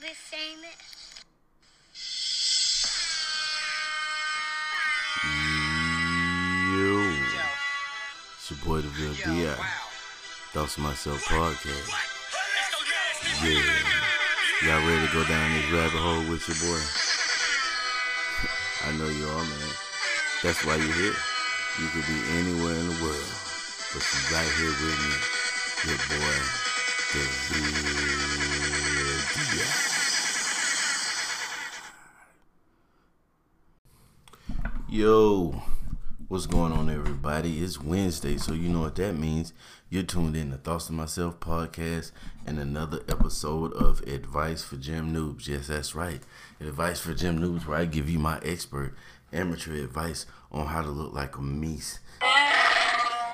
be famous? Yo, it's your boy the real Di. Thoughts to myself podcast. Yeah, y'all ready to go down this rabbit hole with your boy? I know you are, man. That's why you're here. You could be anywhere in the world, but you're right here with me, your boy, the real Di. Yo, what's going on, everybody? It's Wednesday, so you know what that means. You're tuned in to Thoughts to Myself podcast and another episode of Advice for Gym Noobs. Yes, that's right. Advice for Gym Noobs, where I give you my expert amateur advice on how to look like a meese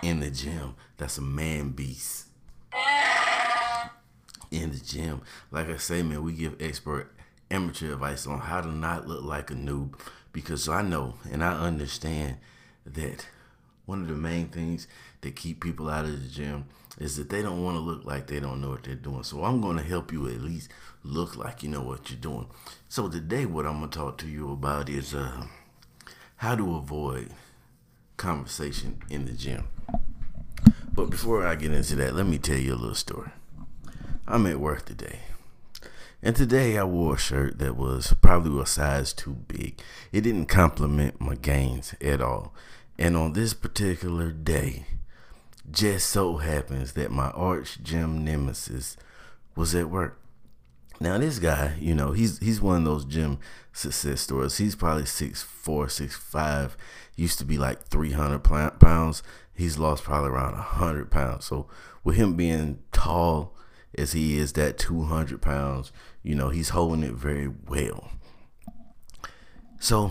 in the gym. That's a man beast in the gym. Like I say, man, we give expert amateur advice on how to not look like a noob because I know and I understand that one of the main things that keep people out of the gym is that they don't want to look like they don't know what they're doing. So I'm going to help you at least look like you know what you're doing. So today what I'm going to talk to you about is uh, how to avoid conversation in the gym. But before I get into that, let me tell you a little story. I'm at work today. And today I wore a shirt that was probably a size too big. It didn't complement my gains at all. And on this particular day, just so happens that my arch gym nemesis was at work. Now this guy, you know, he's he's one of those gym success stories. He's probably six four, six five. Used to be like three hundred pounds. He's lost probably around hundred pounds. So with him being tall as he is that 200 pounds, you know, he's holding it very well. So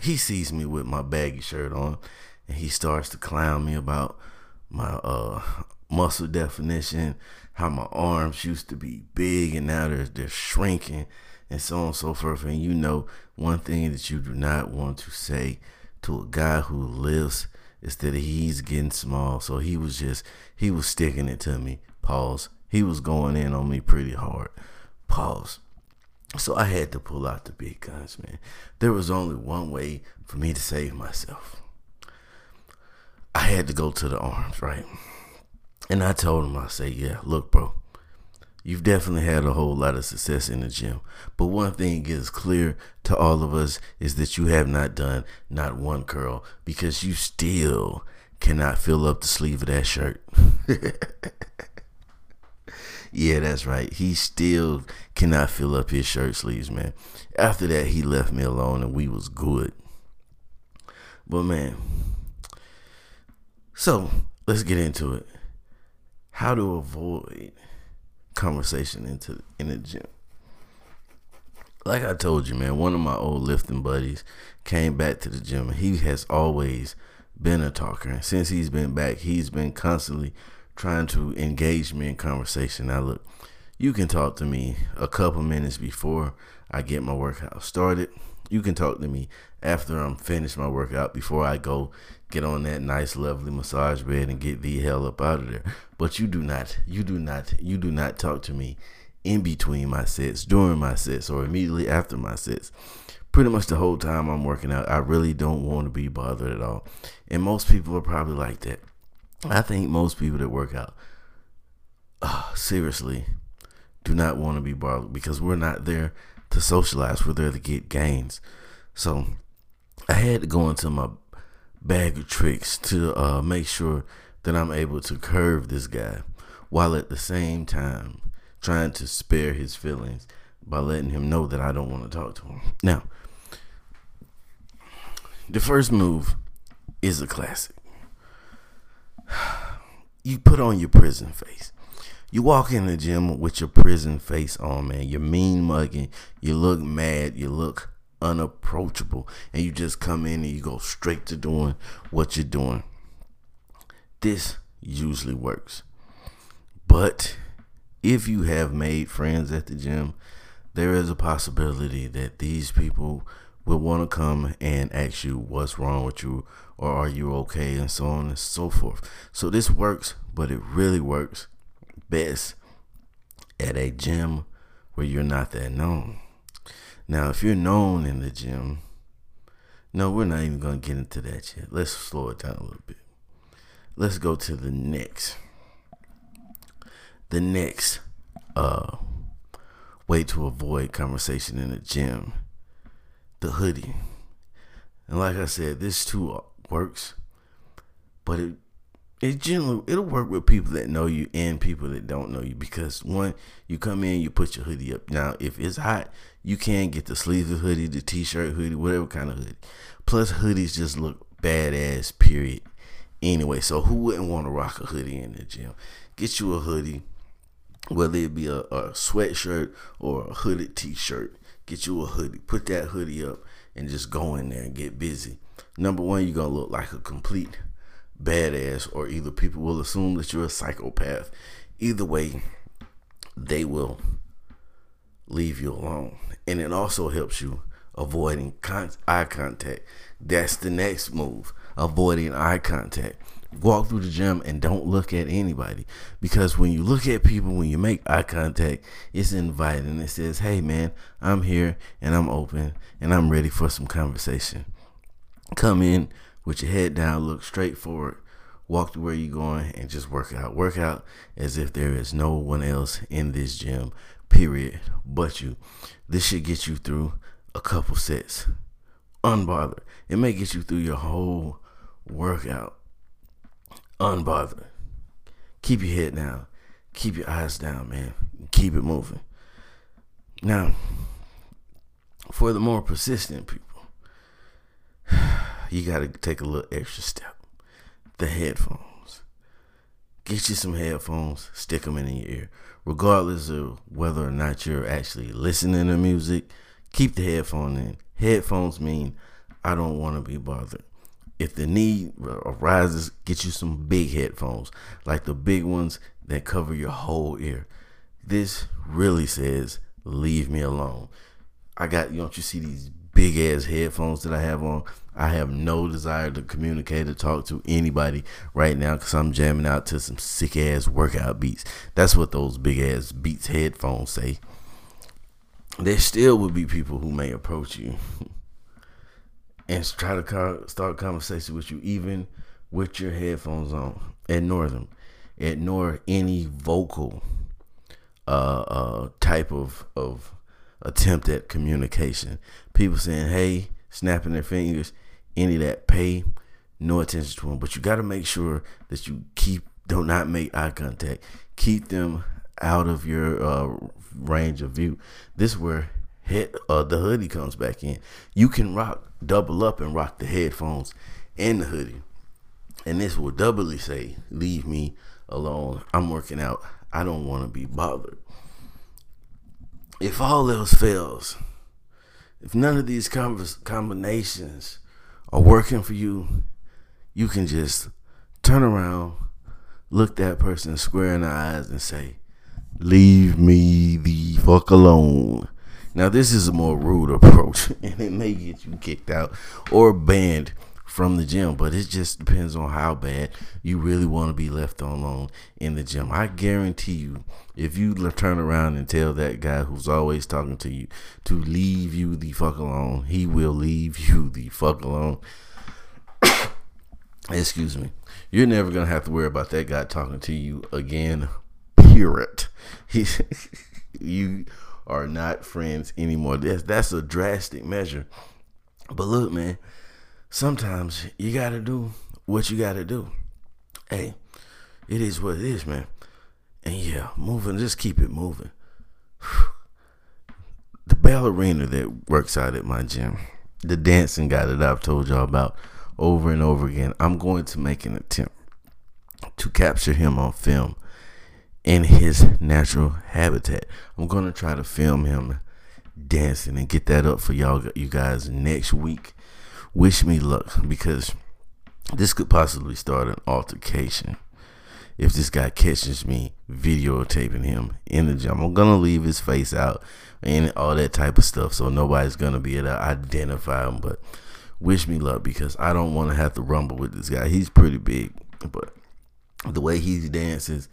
he sees me with my baggy shirt on and he starts to clown me about my uh, muscle definition, how my arms used to be big and now they're, they're shrinking and so on and so forth. And you know, one thing that you do not want to say to a guy who lives is that he's getting small. So he was just, he was sticking it to me. Pause he was going in on me pretty hard. Pause. So I had to pull out the big guns, man. There was only one way for me to save myself. I had to go to the arms, right? And I told him, I say, yeah, look, bro, you've definitely had a whole lot of success in the gym. But one thing is clear to all of us is that you have not done not one curl because you still cannot fill up the sleeve of that shirt. Yeah, that's right. He still cannot fill up his shirt sleeves, man. After that, he left me alone and we was good. But man, so let's get into it. How to avoid conversation into in the gym. Like I told you, man, one of my old lifting buddies came back to the gym. He has always been a talker. And since he's been back, he's been constantly trying to engage me in conversation. Now, look, you can talk to me a couple minutes before I get my workout started. You can talk to me after I'm finished my workout before I go get on that nice, lovely massage bed and get the hell up out of there. But you do not, you do not, you do not talk to me in between my sets, during my sets, or immediately after my sets. Pretty much the whole time I'm working out, I really don't want to be bothered at all. And most people are probably like that. I think most people that work out, uh, seriously, do not want to be bothered because we're not there to socialize. We're there to get gains. So I had to go into my bag of tricks to uh, make sure that I'm able to curve this guy while at the same time trying to spare his feelings by letting him know that I don't want to talk to him. Now, the first move is a classic you put on your prison face. You walk in the gym with your prison face on, man. You're mean mugging. You look mad. You look unapproachable. And you just come in and you go straight to doing what you're doing. This usually works. But if you have made friends at the gym, there is a possibility that these people will want to come and ask you what's wrong with you or are you okay and so on and so forth. So this works, but it really works best at a gym where you're not that known. Now, if you're known in the gym, no, we're not even going to get into that yet. Let's slow it down a little bit. Let's go to the next. The next uh, way to avoid conversation in the gym the hoodie. And like I said, this too works, but it it generally it'll work with people that know you and people that don't know you because one, you come in, you put your hoodie up. Now, if it's hot, you can get the sleeveless hoodie, the t-shirt hoodie, whatever kind of hoodie. Plus, hoodies just look badass. Period. Anyway, so who wouldn't want to rock a hoodie in the gym? Get you a hoodie, whether it be a, a sweatshirt or a hooded t-shirt. Get you a hoodie. Put that hoodie up and just go in there and get busy. Number one, you're gonna look like a complete badass, or either people will assume that you're a psychopath. Either way, they will leave you alone. And it also helps you avoiding con- eye contact. That's the next move. Avoiding eye contact. Walk through the gym and don't look at anybody. Because when you look at people, when you make eye contact, it's inviting. It says, hey man, I'm here and I'm open and I'm ready for some conversation. Come in with your head down, look straight forward, walk to where you're going, and just work out. Work out as if there is no one else in this gym, period, but you. This should get you through a couple sets. Unbothered. It may get you through your whole workout. Unbothered. Keep your head down. Keep your eyes down, man. Keep it moving. Now, for the more persistent people, you got to take a little extra step. The headphones. Get you some headphones, stick them in your ear. Regardless of whether or not you're actually listening to music, keep the headphone in. Headphones mean I don't want to be bothered. If the need arises, get you some big headphones, like the big ones that cover your whole ear. This really says, leave me alone. I got, you don't you see these big ass headphones that I have on. I have no desire to communicate or talk to anybody right now because I'm jamming out to some sick ass workout beats. That's what those big ass Beats headphones say. There still will be people who may approach you and try to start conversation with you, even with your headphones on. Ignore them. Ignore any vocal uh, uh, type of of attempt at communication. People saying, hey, snapping their fingers, any of that, pay no attention to them. But you got to make sure that you keep, do not make eye contact. Keep them out of your uh, range of view. This is where head, uh, the hoodie comes back in. You can rock, double up and rock the headphones and the hoodie. And this will doubly say, leave me alone. I'm working out. I don't want to be bothered if all else fails, if none of these combinations are working for you, you can just turn around, look that person square in the eyes, and say, Leave me the fuck alone. Now, this is a more rude approach, and it may get you kicked out or banned from the gym, but it just depends on how bad you really want to be left alone in the gym. I guarantee you, if you turn around and tell that guy who's always talking to you to leave you the fuck alone, he will leave you the fuck alone. Excuse me. You're never gonna have to worry about that guy talking to you again. Period. He, you are not friends anymore. That's that's a drastic measure. But look, man sometimes you gotta do what you gotta do. Hey, it is what it is, man. And yeah, moving, just keep it moving. The ballerina that works out at my gym, the dancing guy that I've told y'all about over and over again, I'm going to make an attempt to capture him on film in his natural habitat. I'm to try to film him dancing and get that up for y'all you guys next week wish me luck because this could possibly start an altercation if this guy catches me videotaping him in the gym. I'm gonna leave his face out and all that type of stuff, so nobody's gonna be able to identify him. But wish me luck because I don't want to have to rumble with this guy. He's pretty big, but the way he dances,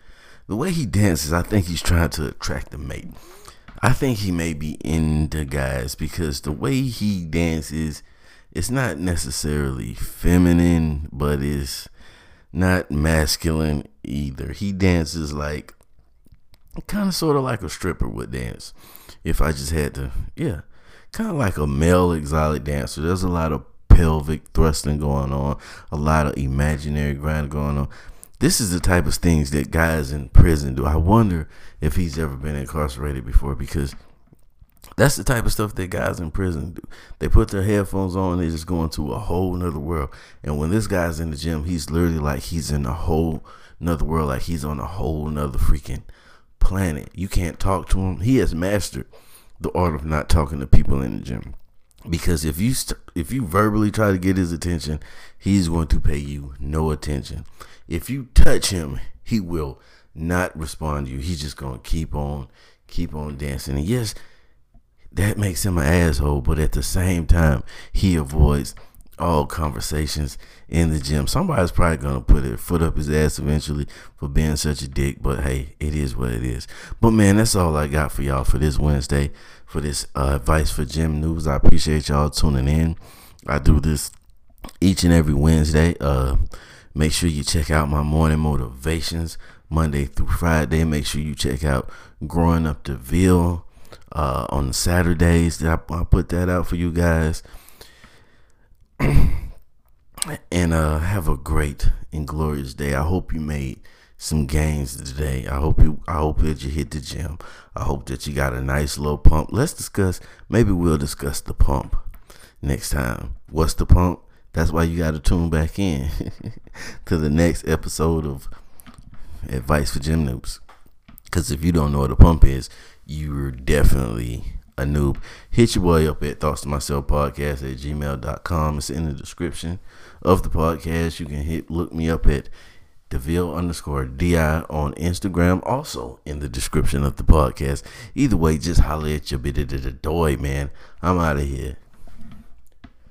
the way he dances, I think he's trying to attract a mate. I think he may be into guys because the way he dances, it's not necessarily feminine, but it's not masculine either. He dances like kind of sort of like a stripper would dance. If I just had to, yeah, kind of like a male exotic dancer. There's a lot of pelvic thrusting going on, a lot of imaginary grind going on. This is the type of things that guys in prison do. I wonder if he's ever been incarcerated before because that's the type of stuff that guys in prison do. They put their headphones on, they just go into a whole nother world. And when this guy's in the gym, he's literally like he's in a whole nother world, like he's on a whole nother freaking planet. You can't talk to him. He has mastered the art of not talking to people in the gym. Because if you st- if you verbally try to get his attention, he's going to pay you no attention. If you touch him, he will not respond to you. He's just going to keep on keep on dancing. And yes, that makes him an asshole, but at the same time, he avoids all conversations in the gym. Somebody's probably gonna put a foot up his ass eventually for being such a dick, but hey, it is what it is. But man, that's all I got for y'all for this Wednesday, for this uh, advice for gym noobs. I appreciate y'all tuning in. I do this each and every Wednesday. Uh, make sure you check out my morning motivations Monday through Friday. Make sure you check out Growing Up DeVille uh, on Saturdays. I, I put that out for you guys. and uh, have a great and glorious day. I hope you made some gains today. I hope you I hope that you hit the gym. I hope that you got a nice little pump. Let's discuss maybe we'll discuss the pump next time. What's the pump? That's why you got to tune back in to the next episode of Advice for Gym Noobs. Because if you don't know what a pump is, you're definitely a noob. Hit your boy up at Thoughts to Myself Podcast at gmail.com. It's in the description of the podcast. You can hit look me up at DeVille underscore DI on Instagram, also in the description of the podcast. Either way, just holler at your bit of the doy, man. I'm out of here.